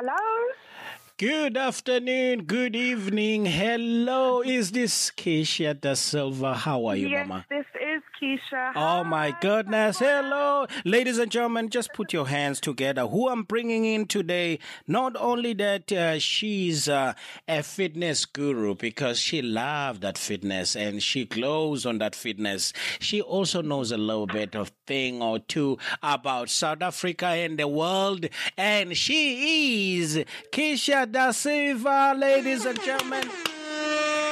Hello. Good afternoon, good evening. Hello, is this Keisha Da Silva? How are you, yes, Mama? this is Keisha. Oh my goodness. Hello. Ladies and gentlemen, just put your hands together. Who I'm bringing in today, not only that uh, she's uh, a fitness guru because she loves that fitness and she glows on that fitness. She also knows a little bit of thing or two about South Africa and the world. And she is Keisha Da Silva, ladies and gentlemen.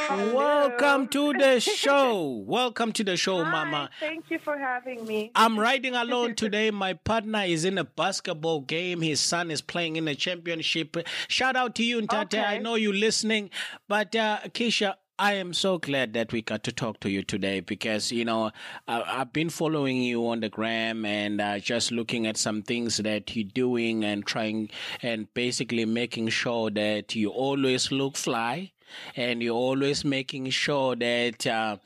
Welcome to the show. Welcome to the show, Hi, Mama. Thank you for having me. I'm riding alone today. My partner is in a basketball game. His son is playing in a championship. Shout out to you, Ntate. Okay. I know you're listening. But uh, Keisha, I am so glad that we got to talk to you today because, you know, I, I've been following you on the gram and uh, just looking at some things that you're doing and trying and basically making sure that you always look fly and you're always making sure that uh,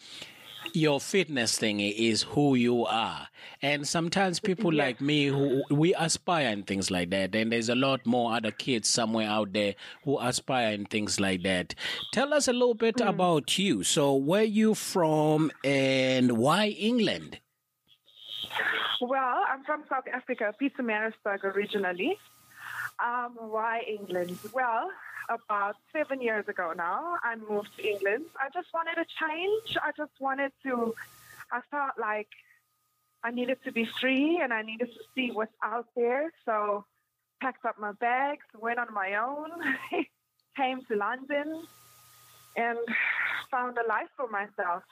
your fitness thing is who you are. And sometimes people like me who we aspire and things like that. And there's a lot more other kids somewhere out there who aspire and things like that. Tell us a little bit about you. So where you from and why England? Well, I'm from South Africa, Pietermaritzburg originally. Um, why England? Well, about seven years ago now, I moved to England. I just wanted a change. I just wanted to, I felt like I needed to be free and I needed to see what's out there. So packed up my bags, went on my own, came to London, and found a life for myself.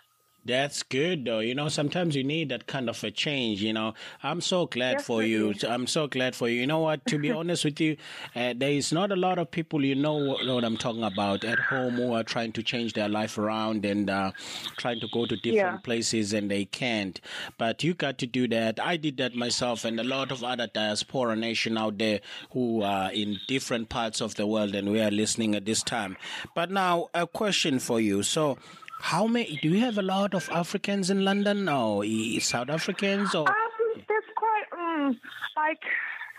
That's good though. You know, sometimes you need that kind of a change, you know. I'm so glad for you. I'm so glad for you. You know what? To be honest with you, uh, there is not a lot of people you know what, what I'm talking about at home who are trying to change their life around and uh, trying to go to different Yeah. places and they can't. But you got to do that. I did that myself and a lot of other diaspora nation out there who are in different parts of the world and we are listening at this time. But now a question for you. So how many do you have a lot of Africans in London or South Africans or Um, there's quite mm, like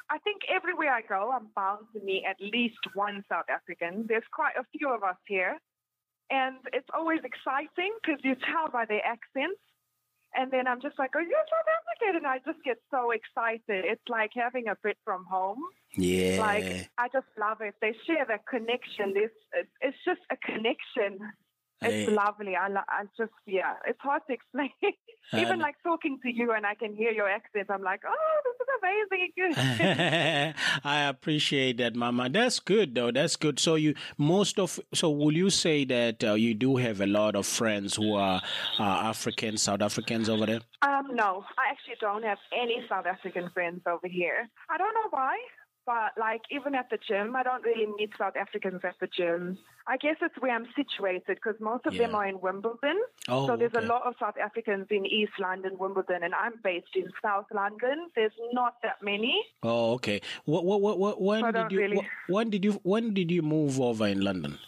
I think everywhere I go, I'm bound to meet at least one South African. There's quite a few of us here, and it's always exciting because you tell by their accents. And then I'm just like, "Oh, you're South African," and I just get so excited. It's like having a Brit from home. yeah Like I just love it. They share that connection. It's, it's just a connection. It's lovely. I, lo- I just yeah. It's hard to explain. Even like talking to you and I can hear your accent. I'm like, oh, this is amazing. I appreciate that, Mama. That's good, though. That's good. So you most of so will you say that uh, you do have a lot of friends who are uh, African, South Africans over there? um, no, I actually don't have any South African friends over here. I don't know why. But like even at the gym, I don't really meet South Africans at the gym. I guess it's where I'm situated because most of them are in Wimbledon. Oh, so there's okay. a lot of South Africans in East London, Wimbledon, and I'm based in South London. There's not that many. Oh, okay. What, what, what, what, when did you really- wh- when did you when did you move over in London?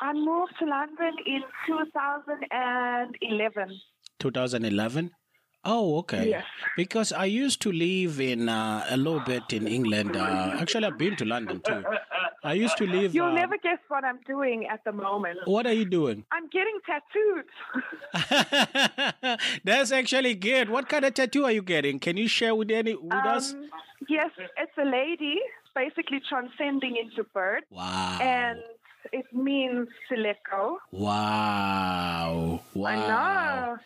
I moved to London in 2011. 2011. Oh, okay. Yes. Because I used to live in uh, a little bit in England. Uh, actually, I've been to London too. I used to live. You'll uh, never guess what I'm doing at the moment. What are you doing? I'm getting tattooed. That's actually good. What kind of tattoo are you getting? Can you share with any with us? Um, yes, it's a lady basically transcending into bird, Wow. and it means to let go. wow. Wow. I know.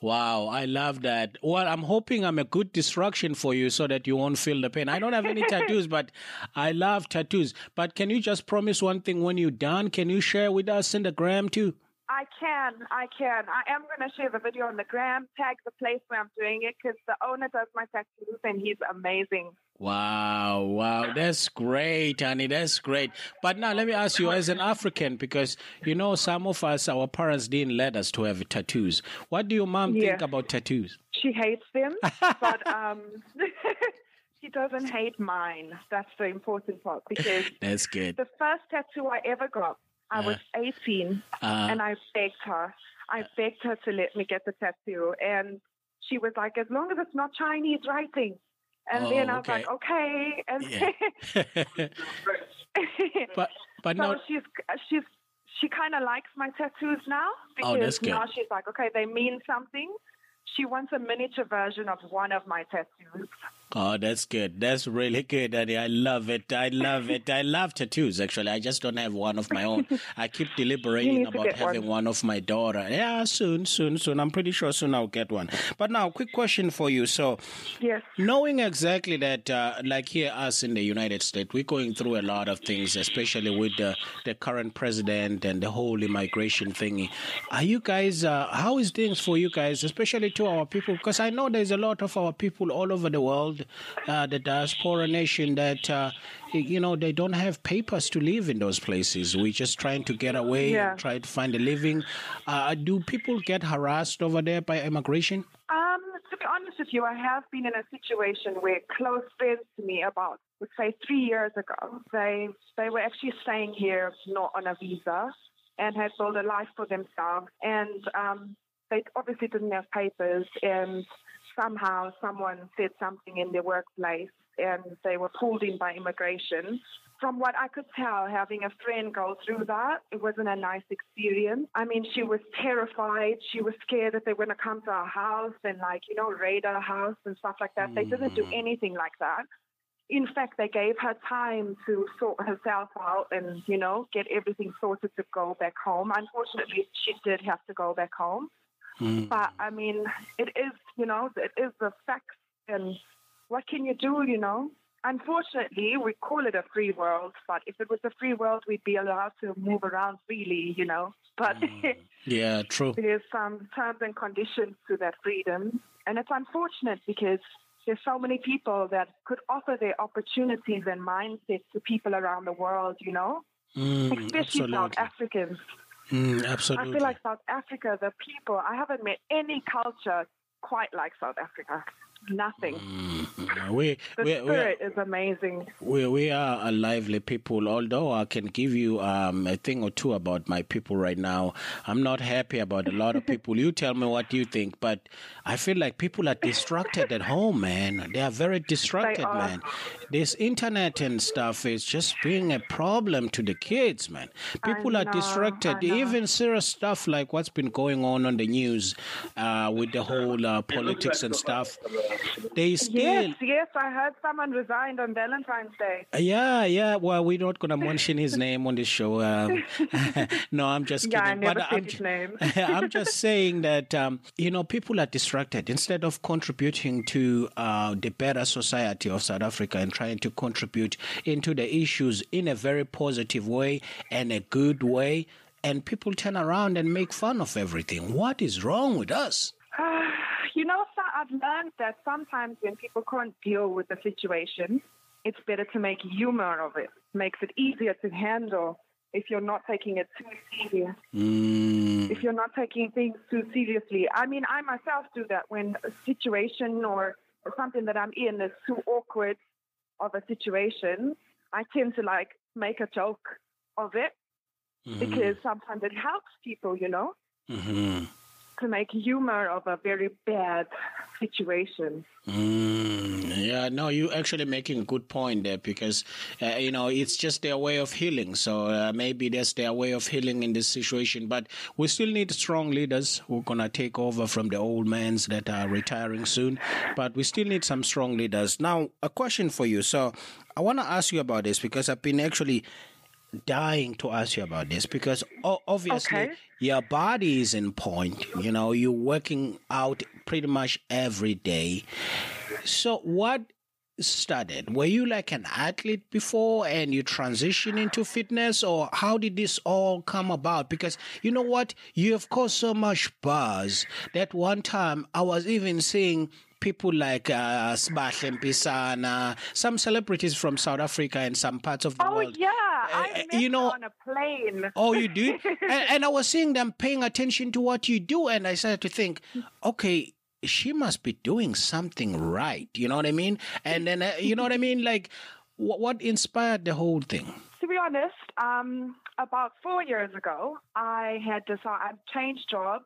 Wow, I love that. Well, I'm hoping I'm a good distraction for you so that you won't feel the pain. I don't have any tattoos, but I love tattoos. But can you just promise one thing when you're done? Can you share with us in the gram too? I can, I can. I am going to share the video on the gram, tag the place where I'm doing it because the owner does my tattoos and he's amazing. Wow, wow, that's great, honey. That's great. But now let me ask you, as an African, because you know some of us, our parents didn't let us to have tattoos. What do your mom think about tattoos? She hates them, but um, she doesn't hate mine. That's the important part because That's good. the first tattoo I ever got, I was 18 Uh, and I begged her. I begged her to let me get the tattoo. And she was like, as long as it's not Chinese writing. And Oh, then I was okay. like, okay. And Yeah. but but so no, she's she's she kind of likes my tattoos now because Oh, that's good. now she's like, okay, they mean something. She wants a miniature version of one of my tattoos. Oh, that's good. That's really good, Daddy. I love it. I love it. I love tattoos. Actually, I just don't have one of my own. I keep deliberating about having one. of my daughter. Yeah, soon, soon, soon. I'm pretty sure soon I'll get one. But now, quick question for you. So, Yes. Knowing exactly that, uh, like here, us in the United States, we're going through a lot of things, especially with the, the current president and the whole immigration thingy. Are you guys, uh, how is things for you guys, especially to our people? Because I know there's a lot of our people all over the world, uh, the diaspora nation, that, uh, you know, they don't have papers to live in those places. We're just trying to get away Yeah. and try to find a living. Uh, do people get harassed over there by immigration? Um, to be honest with you, I have been in a situation where close friends to me about, would say, three years ago, they they were actually staying here not on a visa and had built a life for themselves, and um, they obviously didn't have papers, and somehow someone said something in their workplace, and they were pulled in by immigration. From what I could tell, having a friend go through that, it wasn't a nice experience. I mean, she was terrified. She was scared that they were going to come to our house and, like, you know, raid our house and stuff like that. They didn't do mm-hmm. anything like that. In fact, they gave her time to sort herself out and, you know, get everything sorted to go back home. Unfortunately, she did have to go back home. But I mean, it is, you know, it is the facts, and what can you do, you know? Unfortunately, we call it a free world, but if it was a free world, we'd be allowed to move around freely, you know. But Yeah, true. there's some terms and conditions to that freedom, and it's unfortunate because there's so many people that could offer their opportunities and mindsets to people around the world, you know, Mm, especially South. Africans. Mm, I feel like South Africa, the people, I haven't met any culture quite like South Africa. Nothing. Mm, we, The we, we, are, spirit is amazing. we, we are a lively people, although I can give you um, a thing or two about my people right now. I'm not happy about a lot of people. you tell me what you think, but I feel like people are distracted at home, man. They are very distracted, are. man. This internet and stuff is just being a problem to the kids, man. People are distracted. Even serious stuff like what's been going on on the news uh, with the whole uh, politics and stuff. They still Yes, yes, I heard someone resigned on Valentine's Day. yeah, yeah. Well, we're not going to mention his name on the show. Um, no, I'm just kidding. Yeah, I never but said I'm, his name. I'm just saying that, um, you know, people are distracted. Instead of contributing to uh, the better society of South Africa and trying to contribute into the issues in a very positive way and a good way, and people turn around and make fun of everything. What is wrong with us? you know, I've learned that sometimes when people can't deal with the situation, it's better to make humor of it. Makes it easier to handle if you're not taking it too serious. Mm, If you're not taking things too seriously. I mean, I myself do that when a situation or something that I'm in is too awkward of a situation. I tend to like make a joke of it because sometimes it helps people, you know, mhm. To make humor of a very bad situation. Mm, yeah, no, you're actually making a good point there because, uh, you know, it's just their way of healing. So uh, maybe that's their way of healing in this situation. But we still need strong leaders who are going to take over from the old mans that are retiring soon. But we still need some strong leaders. Now, a question for you. So I want to ask you about this because I've been actually dying to ask you about this because obviously Okay. your body is in point. You know, you're working out pretty much every day. So, what started? Were you like an athlete before and you transitioned into fitness, or how did this all come about? Because you know what? You have caused so much buzz that one time I was even seeing people like uh, Sbahle Mpisana, some celebrities from South Africa and some parts of the Oh world. Oh yeah, Uh, I uh, met you know- on a plane. Oh, you did? and, and I was seeing them paying attention to what you do, and I started to think, okay, she must be doing something right. You know what I mean? And then, uh, you know what I mean? Like, what, what inspired the whole thing? To be honest, um, about four years ago, I had decided I'd changed jobs,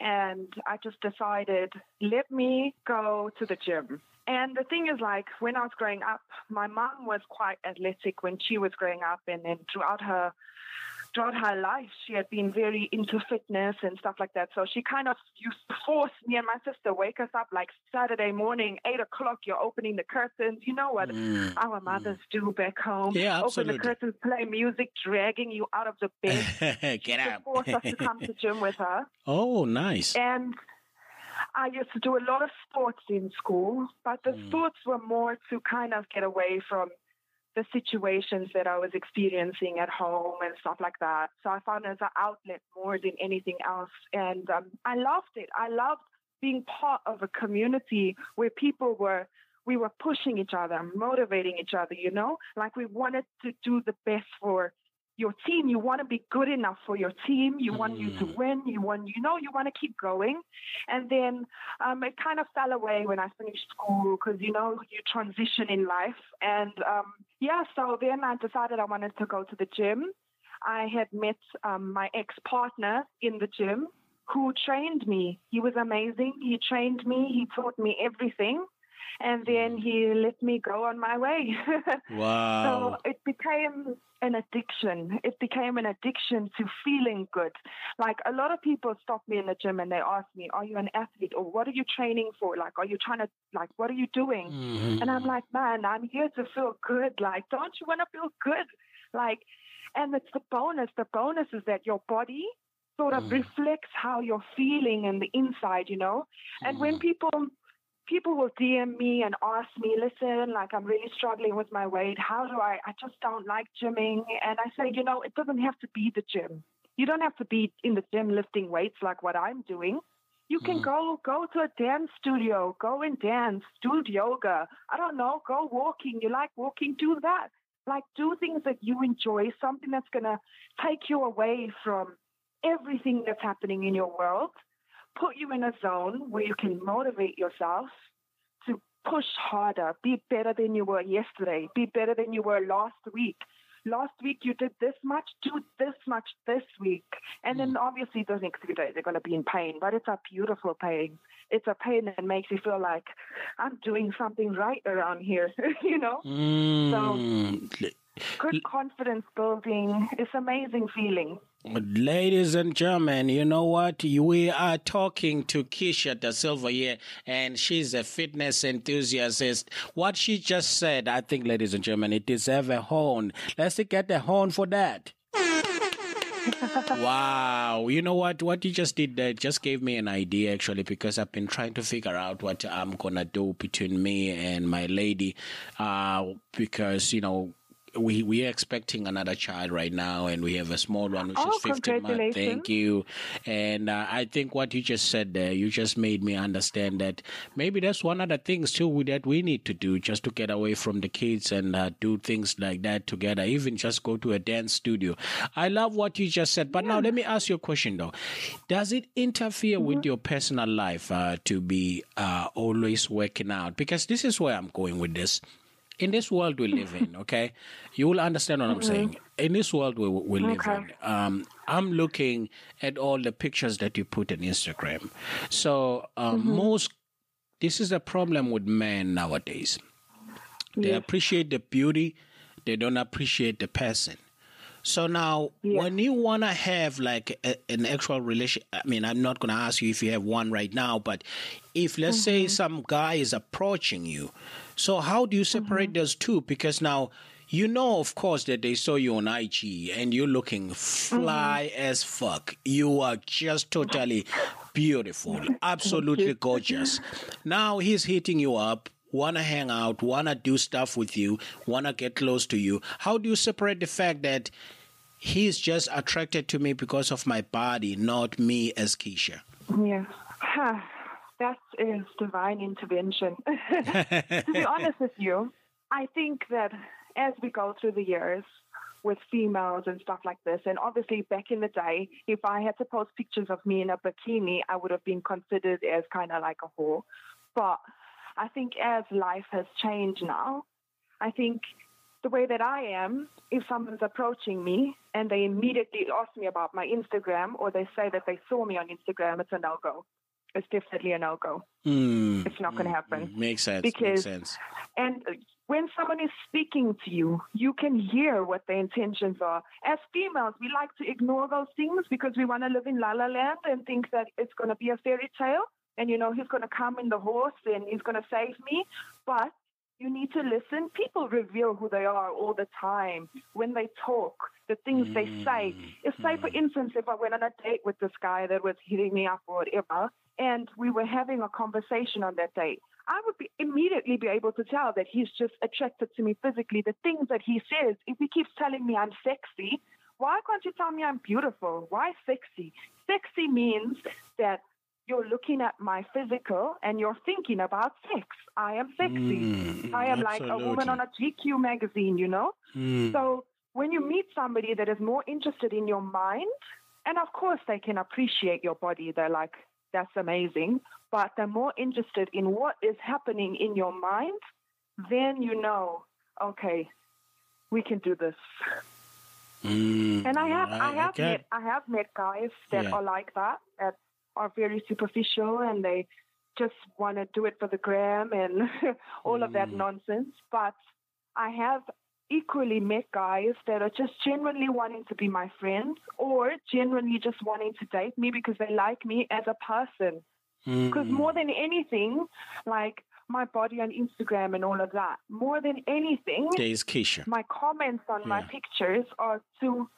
and I just decided let me go to the gym. And the thing is, like, when I was growing up, my mom was quite athletic when she was growing up, and then throughout her throughout her life, she had been very into fitness and stuff like that. So she kind of used to force me and my sister wake us up like Saturday morning, eight o'clock. You're opening the curtains. You know what mm. our mothers mm. do back home? Yeah, absolutely. Open the curtains, play music, dragging you out of the bed. Get out. Force us to come to gym with her. Oh, nice. And I used to do a lot of sports in school, but the mm. sports were more to kind of get away from the situations that I was experiencing at home and stuff like that. So I found it as an outlet more than anything else. And um, I loved it. I loved being part of a community where people were, we were pushing each other, motivating each other, you know, like we wanted to do the best for your team. You want to be good enough for your team. You want mm. you to mm. win. You want, you know, you want to keep going. And then um, it kind of fell away when I finished school because, you know, you transition in life. And um, yeah, so then I decided I wanted to go to the gym. I had met um, my ex partner in the gym who trained me. He was amazing. He trained me, he taught me everything and then he let me go on my way. wow. So it became an addiction. It became an addiction to feeling good. Like a lot of people stop me in the gym and they ask me, Are you an athlete? Or what are you training for? Like, are you trying to, like, what are you doing? Mm-hmm. And I'm like, Man, I'm here to feel good. Like, don't you want to feel good? Like, and it's the bonus. The bonus is that your body sort of mm. reflects how you're feeling in the inside, you know? And mm. when people people will DM me and ask me, listen, like I'm really struggling with my weight. How do I, I just don't like gymming. And I say, you know, it doesn't have to be the gym. You don't have to be in the gym lifting weights like what I'm doing. You can mm. go go to a dance studio, go and dance, do yoga. I don't know, go walking. You like walking, do that. Like do things that you enjoy, something that's gonna take you away from everything that's happening in your world put you in a zone where you can motivate yourself to push harder, be better than you were yesterday, be better than you were last week. Last week you did this much, do this much this week. And then mm. obviously those next few days are going to be in pain, but it's a beautiful pain. It's a pain that makes you feel like I'm doing something right around here, you know? Mm. So good confidence building. It's amazing feeling. Ladies and gentlemen, you know what? We are talking to Keisha Da Silva here, and she's a fitness enthusiast. What she just said, I think, ladies and gentlemen, it deserves a horn. Let's get a horn for that. wow. You know what? What you just did there just gave me an idea, actually, because I've been trying to figure out what I'm going to do between me and my lady. Uh, because, you know, we we are expecting another child right now, and we have a small one which oh, is 15 months. Thank you. And uh, I think what you just said there, you just made me understand that maybe that's one of the things too that we need to do just to get away from the kids and uh, do things like that together. Even just go to a dance studio. I love what you just said. But yeah. now let me ask you a question though: Does it interfere mm-hmm. with your personal life uh, to be uh, always working out? Because this is where I'm going with this in this world we live in, okay, you will understand what mm-hmm. I'm saying. In this world we, we live okay. in, um, I'm looking at all the pictures that you put on Instagram. So um, mm-hmm. most, this is a problem with men nowadays. They appreciate the beauty, they don't appreciate the person. So now, yeah. when you want to have like a, an actual relation, I mean, I'm not going to ask you if you have one right now, but if let's mm-hmm. say some guy is approaching you, so how do you separate mm-hmm. those two? Because now you know, of course, that they saw you on IG and you're looking fly mm-hmm. as fuck. You are just totally beautiful, absolutely gorgeous. Now he's hitting you up, wanna hang out, wanna do stuff with you, wanna get close to you. How do you separate the fact that he's just attracted to me because of my body, not me as Keisha? Yeah. that is divine intervention. to be honest with you, I think that as we go through the years with females and stuff like this, and obviously back in the day, if I had to post pictures of me in a bikini, I would have been considered as kind of like a whore. But I think as life has changed now, I think the way that I am, if someone's approaching me and they immediately ask me about my Instagram or they say that they saw me on Instagram, it's a no go. it's definitely a no go. Mm, it's not going to mm, happen. Makes sense. Because, makes sense. And when someone is speaking to you, you can hear what their intentions are. As females, we like to ignore those things because we want to live in la la land and think that it's going to be a fairy tale. And, you know, he's going to come in the horse and he's going to save me. But you need to listen. People reveal who they are all the time when they talk, the things mm. they say. If, say, for instance, if I went on a date with this guy that was hitting me up or whatever, and we were having a conversation on that date, I would be immediately be able to tell that he's just attracted to me physically. The things that he says, if he keeps telling me I'm sexy, why can't you tell me I'm beautiful? Why sexy? Sexy means that you're looking at my physical and you're thinking about sex. I am sexy. Mm, I am absolutely. like a woman on a GQ magazine, you know? Mm. So when you meet somebody that is more interested in your mind, and of course they can appreciate your body, they're like, that's amazing, but they're more interested in what is happening in your mind, then you know, okay, we can do this. Mm, and I have I, I have I met I have met guys that Yeah. are like that that are very superficial and they just want to do it for the gram and all of that Mm. nonsense. But I have equally met guys that are just genuinely wanting to be my friends or genuinely just wanting to date me because they like me as a person. Because Mm. more than anything, like my body on Instagram and all of that, more than anything, is Keisha. my comments on my pictures are to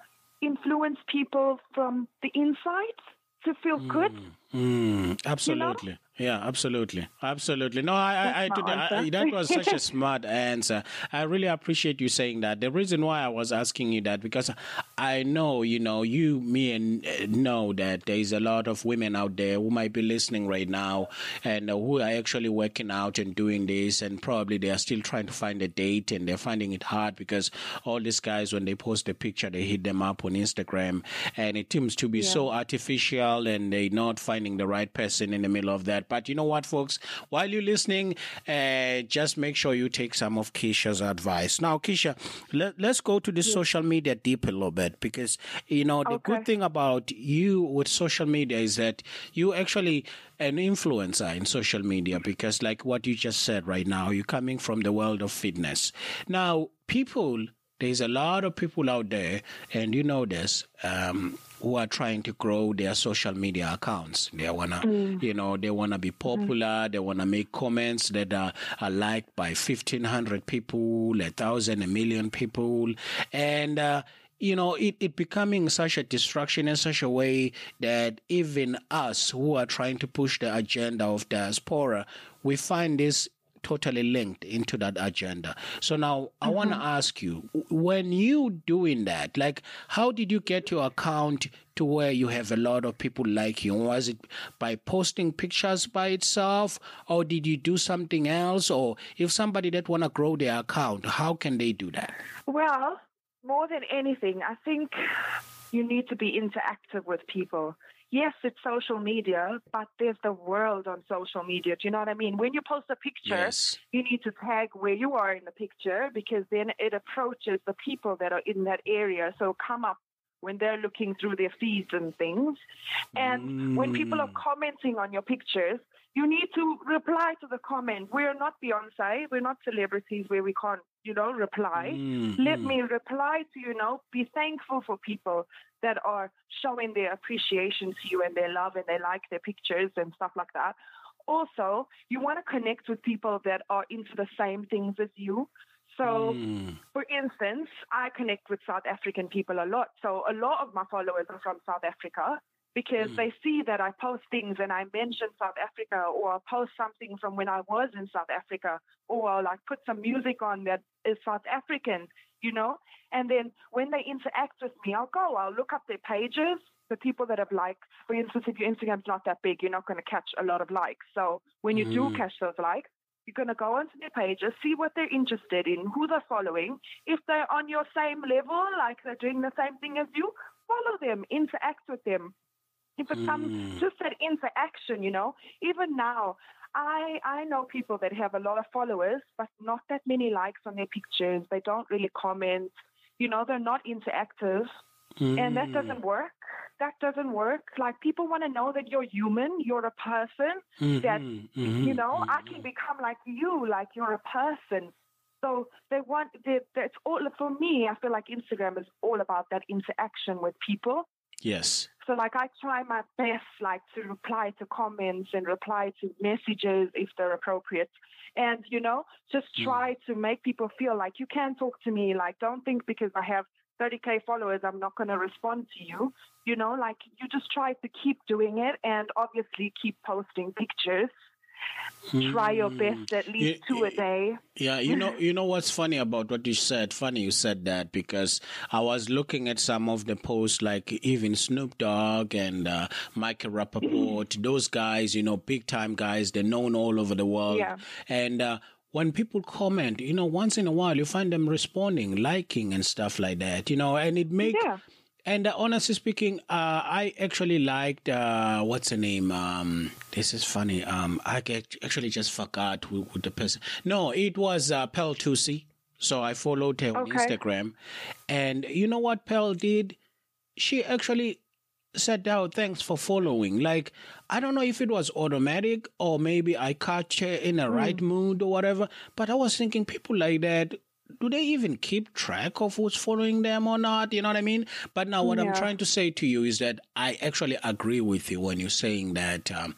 influence people from the inside to feel good. Mm, absolutely. Yeah, absolutely. Absolutely. No, I, I, I, today- I, that was such a smart answer. I really appreciate you saying that. The reason why I was asking you that because I know, you know, you, me, and uh, know that there is a lot of women out there who might be listening right now and uh, who are actually working out and doing this, and probably they are still trying to find a date and they're finding it hard because all these guys, when they post a picture, they hit them up on Instagram, and it seems to be so artificial, and they're not finding the right person in the middle of that. But you know what, folks? While you're listening, uh, just make sure you take some of Keisha's advice. Now, Keisha, let, let's go to the social media deep a little bit because, you know, the Okay. good thing about you with social media is that you actually an influencer in social media because like what you just said right now you're coming from the world of fitness now people there's a lot of people out there and you know this um, who are trying to grow their social media accounts. They wanna you know they wanna be popular they wanna make comments that are, are liked by 1500 people a thousand a million people. And uh, you know, it, it becoming such a distraction in such a way that even us who are trying to push the agenda of diaspora, we find this totally linked into that agenda. So now I want to mm-hmm. ask you, when you doing that, like how did you get your account to where you have a lot of people like you? Was it by posting pictures by itself or did you do something else? Or if somebody that want to grow their account, how can they do that? Well, more than anything, I think you need to be interactive with people. Yes, it's social media, but there's the world on social media. Do you know what I mean? When you post a picture, Yes. you need to tag where you are in the picture because then it approaches the people that are in that area. So come up when they're looking through their feeds and things. And when people are Mm. commenting on your pictures, you need to reply to the comment. We're not Beyonce. We're not celebrities where we can't, you know, reply. Mm, Let me reply to you know, be thankful for people that are showing their appreciation to you and their love and they like their pictures and stuff like that. Also, you want to connect with people that are into the same things as you. So, Mm. for instance, I connect with South African people a lot. So, a lot of my followers are from South Africa because Mm. they see that I post things and I mention South Africa or I'll post something from when I was in South Africa or I'll like put some music on that is South African, you know? And then when they interact with me, I'll go, I'll look up their pages, the people that have liked. For instance, if your Instagram's not that big, you're not going to catch a lot of likes. So when you do Mm. catch those likes, you're going to go onto their pages, see what they're interested in, who they're following. If they're on your same level, like they're doing the same thing as you, follow them, interact with them. It comes Mm. just that interaction, you know, even now, I I know people that have a lot of followers, but not that many likes on their pictures. They don't really comment. You know, they're not interactive, and that Mm. doesn't work. that doesn't work. Like people want to know that you're human, you're a person. Mm-hmm, that mm-hmm, you know, I mm-hmm. can become like you, like you're a person. So they want that's all for me. I feel like Instagram is all about that interaction with people. Yes. So like I try my best like to reply to comments and reply to messages if they're appropriate. And you know, just Mm. try to make people feel like you can talk to me. Like don't think because I have 30k followers I'm not going to respond to you. You know, like you just try to keep doing it and obviously keep posting pictures. Try your best at least two a day. Yeah, you know, you know what's funny about what you said. Funny you said that because I was looking at some of the posts, like even Snoop Dogg and uh, Michael Rapaport, those guys, you know, big time guys. They're known all over the world. Yeah. And uh, when people comment, you know, once in a while you find them responding, liking, and stuff like that. You know, and it makes. Yeah. And uh, honestly speaking, uh, I actually liked uh, what's the name? Um, this is funny. Um, I actually just forgot who, who the person. No, it was uh, Pearl Thusi. So I followed her on Okay. Instagram, and you know what Pearl did? She actually said, "Oh, thanks for following." Like I don't know if it was automatic or maybe I caught her in a right mood or whatever. But I was thinking, people like that do they even keep track of who's following them or not? You know what I mean? But now, what I'm trying to say to you is that I actually agree with you when you're saying that um,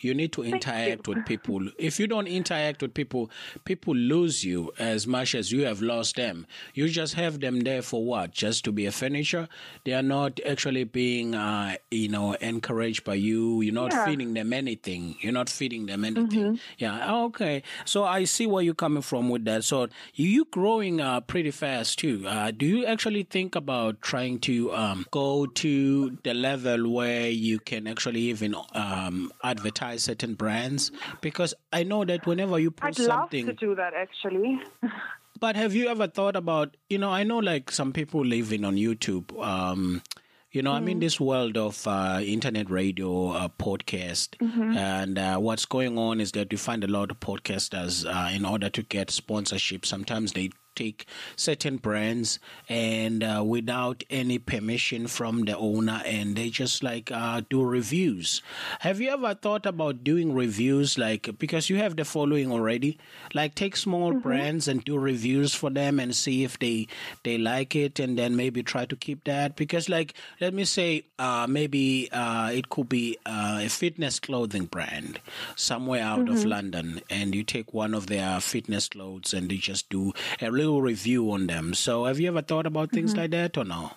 you need to interact with people. If you don't interact with people, people lose you as much as you have lost them. You just have them there for what? Just to be a furniture? They are not actually being, uh, you know, encouraged by you. You're not Yeah. feeding them anything. You're not feeding them anything. Yeah. Okay. So I see where you're coming from with that. So you growing uh, pretty fast too. Uh, do you actually think about trying to um, go to the level where you can actually even um, advertise certain brands? Because I know that whenever you I'd post love something, to do that actually. but have you ever thought about, you know, I know like some people living on YouTube, um, you know, I'm in this world of uh, internet radio, uh, podcast, and uh, what's going on is that you find a lot of podcasters, uh, in order to get sponsorship, sometimes they take certain brands and uh, without any permission from the owner and they just like uh, do reviews. Have you ever thought about doing reviews like because you have the following already? Like take small brands and do reviews for them and see if they they like it and then maybe try to keep that. Because like let me say uh, maybe uh, it could be uh, a fitness clothing brand somewhere out of london and you take one of their fitness clothes and you just do a little review on them so have you ever thought about things like that or no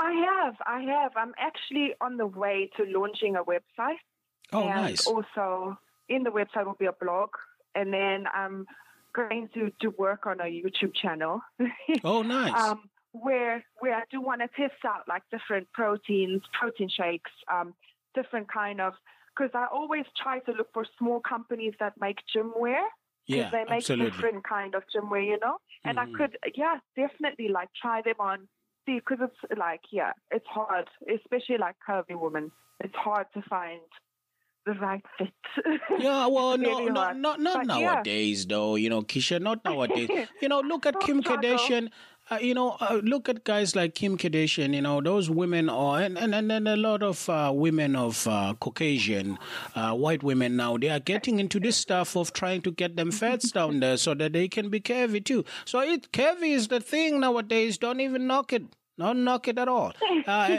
I have, I have. I'm actually on the way to launching a website. oh and nice also in the website will be a blog. And then I'm going to, to work on a YouTube channel. oh nice um, where where I do want to test out like different proteins, protein shakes, um, different kind of because I always try to look for small companies that make gym wear because yeah they make absolutely different kind of gym wear, you know. And Mhm. I could, yeah, definitely like try them on. See, because it's like, yeah, it's hard, especially like curvy women. It's hard to find the right fit. Yeah, well, no, Very no, not not But yeah. nowadays, though. You know, Keisha, not nowadays. you know, look at Kim. Kardashian. Uh, you know, uh, look at guys like Kim Kardashian. You know, those women are, and and, and then a lot of uh, women of uh, Caucasian, uh, white women now. They are getting into this stuff of trying to get them fats down there so that they can be curvy too. So it curvy is the thing nowadays. Don't even knock it. Don't knock it at all. Uh,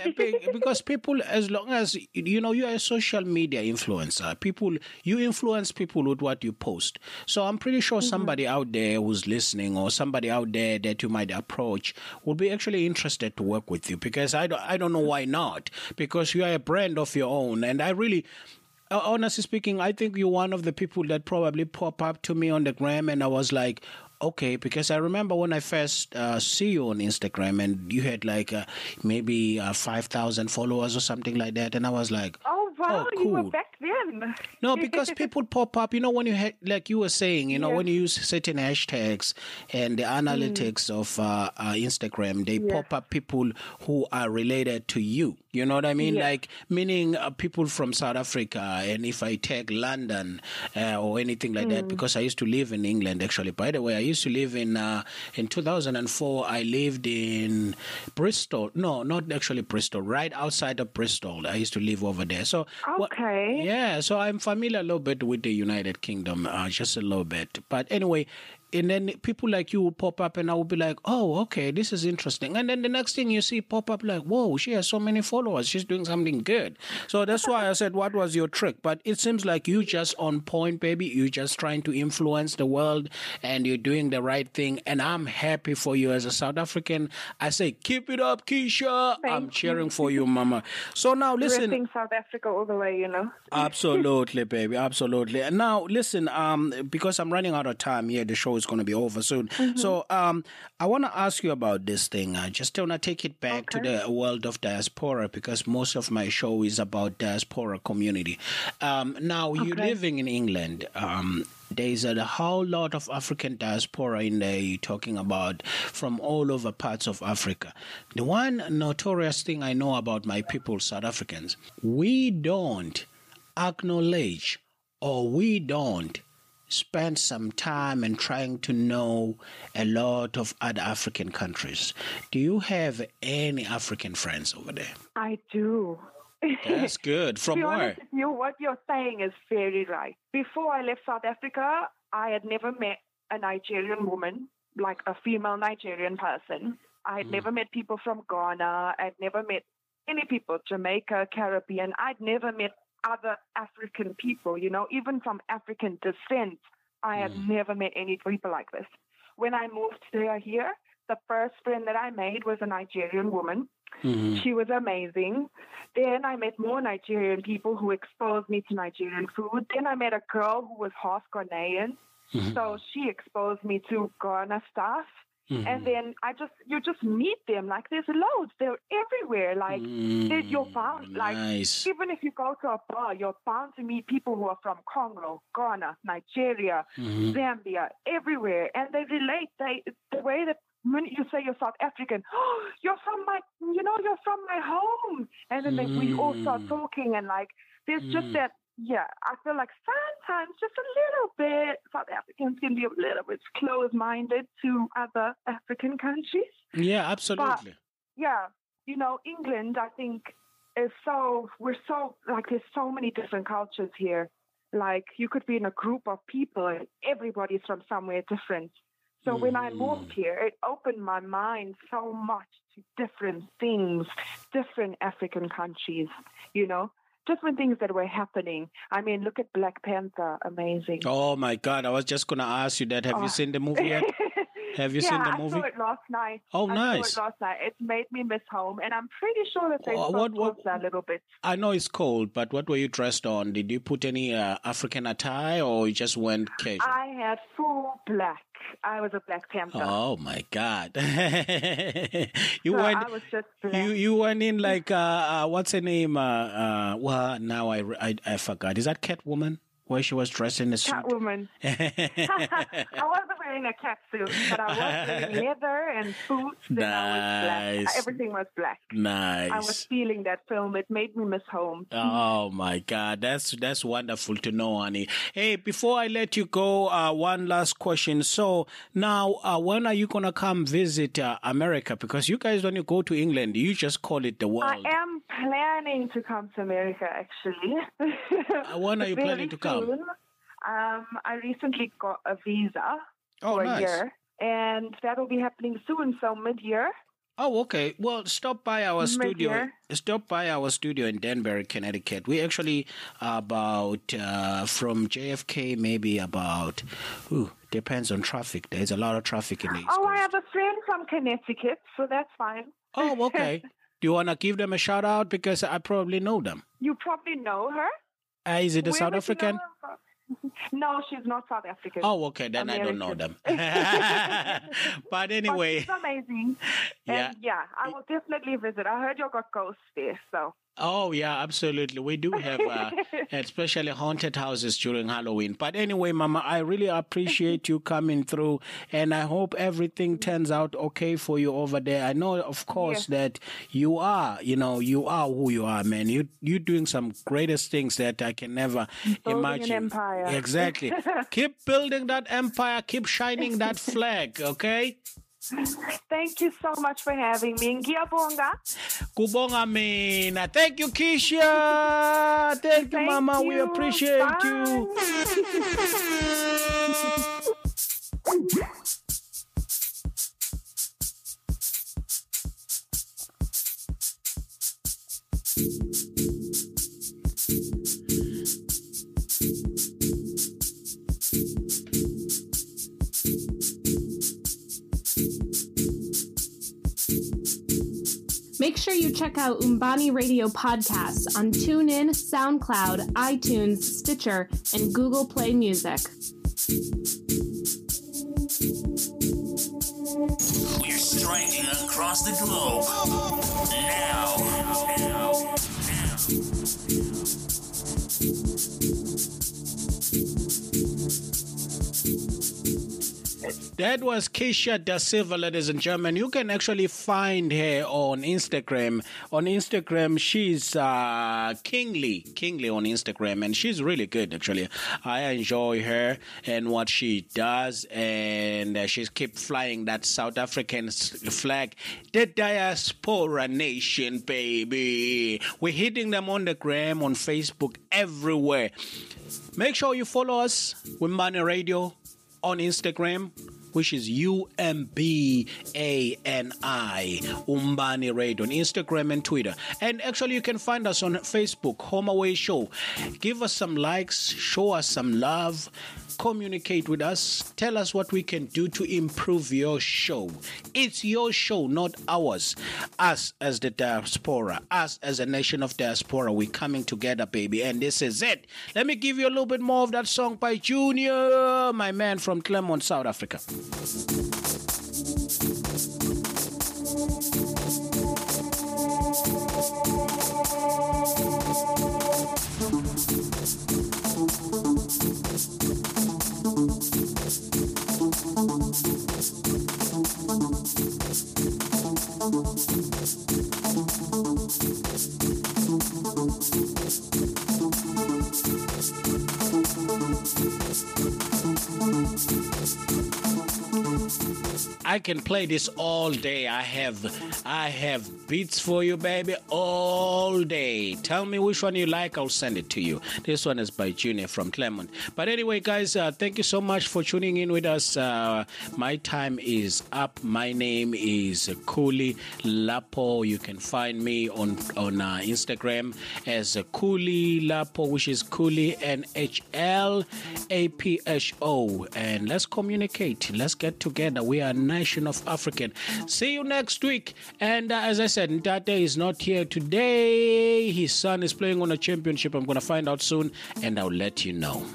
because people, as long as you know, you're a social media influencer. People, you influence people with what you post. So I'm pretty sure somebody out there who's listening, or somebody out there that you might approach, will be actually interested to work with you. Because I don't, I don't know why not. Because you are a brand of your own, and I really. Uh, honestly speaking, I think you're one of the people that probably pop up to me on the gram, and I was like, okay, because I remember when I first uh, see you on Instagram, and you had like uh, maybe uh, five thousand followers or something like that, and I was like, oh Oh, you cool. back then. No, because people pop up. You know, when you ha- like you were saying, you know, Yes. when you use certain hashtags and the analytics of uh, uh, Instagram, they Yes. pop up people who are related to you. You know what I mean? Yes. Like meaning uh, people from South Africa, and if I take London uh, or anything like that, because I used to live in England. Actually, by the way, I used to live in uh, in 2004. I lived in Bristol. No, not actually Bristol. Right outside of Bristol, I used to live over there. So what- Okay. yeah, so I'm familiar a little bit with the United Kingdom, uh, just a little bit. But anyway, and then people like you will pop up, and I will be like, "Oh, okay, this is interesting." And then the next thing you see pop up, like, "Whoa, she has so many followers. She's doing something good." So that's why I said, "What was your trick?" But it seems like you just on point, baby. You're just trying to influence the world, and you're doing the right thing. And I'm happy for you as a South African. I say, keep it up, Keisha. I'm Thank cheering for you, Mama. So now listen. Repping South Africa all the way, you know. Absolutely, baby. Absolutely. And now, listen, um, because I'm running out of time here, the show is going to be over soon. So, um, I want to ask you about this thing. I just want to take it back to the world of diaspora because most of my show is about diaspora community. Um, now, you're living in England. Um, there's a whole lot of African diaspora in there you're talking about from all over parts of Africa. The one notorious thing I know about my people, South Africans, we don't acknowledge or we don't spend some time in trying to know a lot of other African countries. Do you have any African friends over there? I do. That's good. to From be where? honest with you, what you're saying is very right. Before I left South Africa, I had never met a Nigerian woman, like a female Nigerian person. I had hmm. never met people from Ghana. I'd never met any people, Jamaica, Caribbean. I'd never met other African people, you know, even from African descent. I had never met any people like this. When I moved there here, the first friend that I made was a Nigerian woman. Mhm. She was amazing. Then I met more Nigerian people who exposed me to Nigerian food. Then I met a girl who was half Ghanaian. Mhm. So she exposed me to Ghana stuff. Mhm. And then I just, you just meet them. Like there's loads. They're everywhere. Like they- you're bound. Like nice. even if you go to a bar, you're bound to meet people who are from Congo, Ghana, Nigeria, Mhm. Zambia, everywhere, and they relate. They the way that when you say you're South African, oh, you're from my, you know, you're from my home, and then they, we all start Mm. talking, and like there's Mm. just that. Yeah, I feel like sometimes just a little bit South Africans can be a little bit closed-minded to other African countries Yeah, absolutely. yeah, you know, England, I think, is so, we're so, like, there's so many different cultures here. Like, you could be in a group of people and everybody's from somewhere different. So when I hmm. moved here, it opened my mind so much to different things, different African countries, you know, different things that were happening. I mean, look at Black Panther, amazing. Oh my God! I was just gonna ask you that. Have you Oh. seen the movie yet? Have you yeah, seen the movie? I saw it last night. Oh, I nice. saw it last night. It made me miss home, and I'm pretty sure that they Oh, what- what- a little bit. I know it's cold, but what were you dressed on? Did you put any uh, African attire, or you just went casual? I had full black. I was a Black Panther. Oh my God! you so went. I was just black. You you went in like uh, uh what's her name? Uh, uh well now I, I I forgot. Is that Catwoman? Where she was dressed in a suit. Catwoman. I wasn't wearing a cat suit, but I was wearing leather and boots, and I was Nice. black. Everything was black. nice. I was feeling that film. It made me miss home. Oh my God, that's that's wonderful to know, honey. Hey, before I let you go, uh, one last question. So now, uh, when are you gonna come visit uh, America? Because you guys, when you go to England, you just call it the world. I am planning to come to America, actually. Uh, when are you planning to come? Soon. Um, I recently got a visa Oh, for nice. a year, and that will be happening soon, so mid-year. Oh, okay. Well, stop by our studio. Stop by our studio in Danbury, Connecticut. We actually about uh, from JFK, maybe about. Ooh, depends on traffic. There's a lot of traffic in the East Oh, I have a friend from Connecticut, so that's fine. Oh, okay. Do you want to give them a shout out because I probably know them? You probably know her. Uh, is it a South would you know African? No, she's not South African. Oh, okay. Then I don't know them. but But anyway, she's amazing. Yeah. And yeah, I will definitely visit. I heard you got ghosts there, so Oh yeah, absolutely. We do have, uh, especially haunted houses during Halloween. But anyway, Mama, I really appreciate you coming through, and I hope everything turns out okay for you over there. I know, of course, that you are, you know, you are who you are, man. You you're doing some greatest things that I can never Building imagine. an empire. Exactly. keep building that empire. Keep shining that flag. Okay. Thank you so much for having me. Ngiyabonga. Kubonga mina. Thank you, Keisha. Thank you, Thank Mama. We appreciate Bye. you. Make sure you check out Umbani Radio podcasts on TuneIn, SoundCloud, iTunes, Stitcher, and Google Play Music. We're striking across the globe. Now, now. That was Keisha Da Silva, ladies and gentlemen. You can actually find her on Instagram. On Instagram, she's uh, Kingly, Kingly on Instagram, and she's really good, actually. I enjoy her and what she does, and uh, she keep flying that South African flag. The diaspora nation, baby. We're hitting them on the gram, on Facebook, everywhere. Make sure you follow us, Umbani Radio, on Instagram, which is U M B A N I, Umbani Radio, on Instagram and Twitter. And actually, you can find us on Facebook, Home Away Show. Give us some likes, show us some love, communicate with us, tell us what we can do to improve your show. It's your show, not ours. Us as the diaspora, us as a nation of diaspora, we're coming together, baby. And this is it. Let me give you a little bit more of that song by Junior, my man from Claremont, South Africa. Can play this all day. I have I have beats for you, baby, all day. Tell me which one you like, I'll send it to you. This one is by Junior from Claremont. But anyway, guys, uh, thank you so much for tuning in with us. Uh, my time is up. My name is Kuli Nhlapho. You can find me on on uh, Instagram as Kuli Nhlapho, which is Kuli N H L A P H O. And let's communicate. Let's get together. We are a nation of African. See you next week. And uh, as I said, Ntate is not here today. His son is playing on a championship. I'm going to find out soon, and I'll let you know.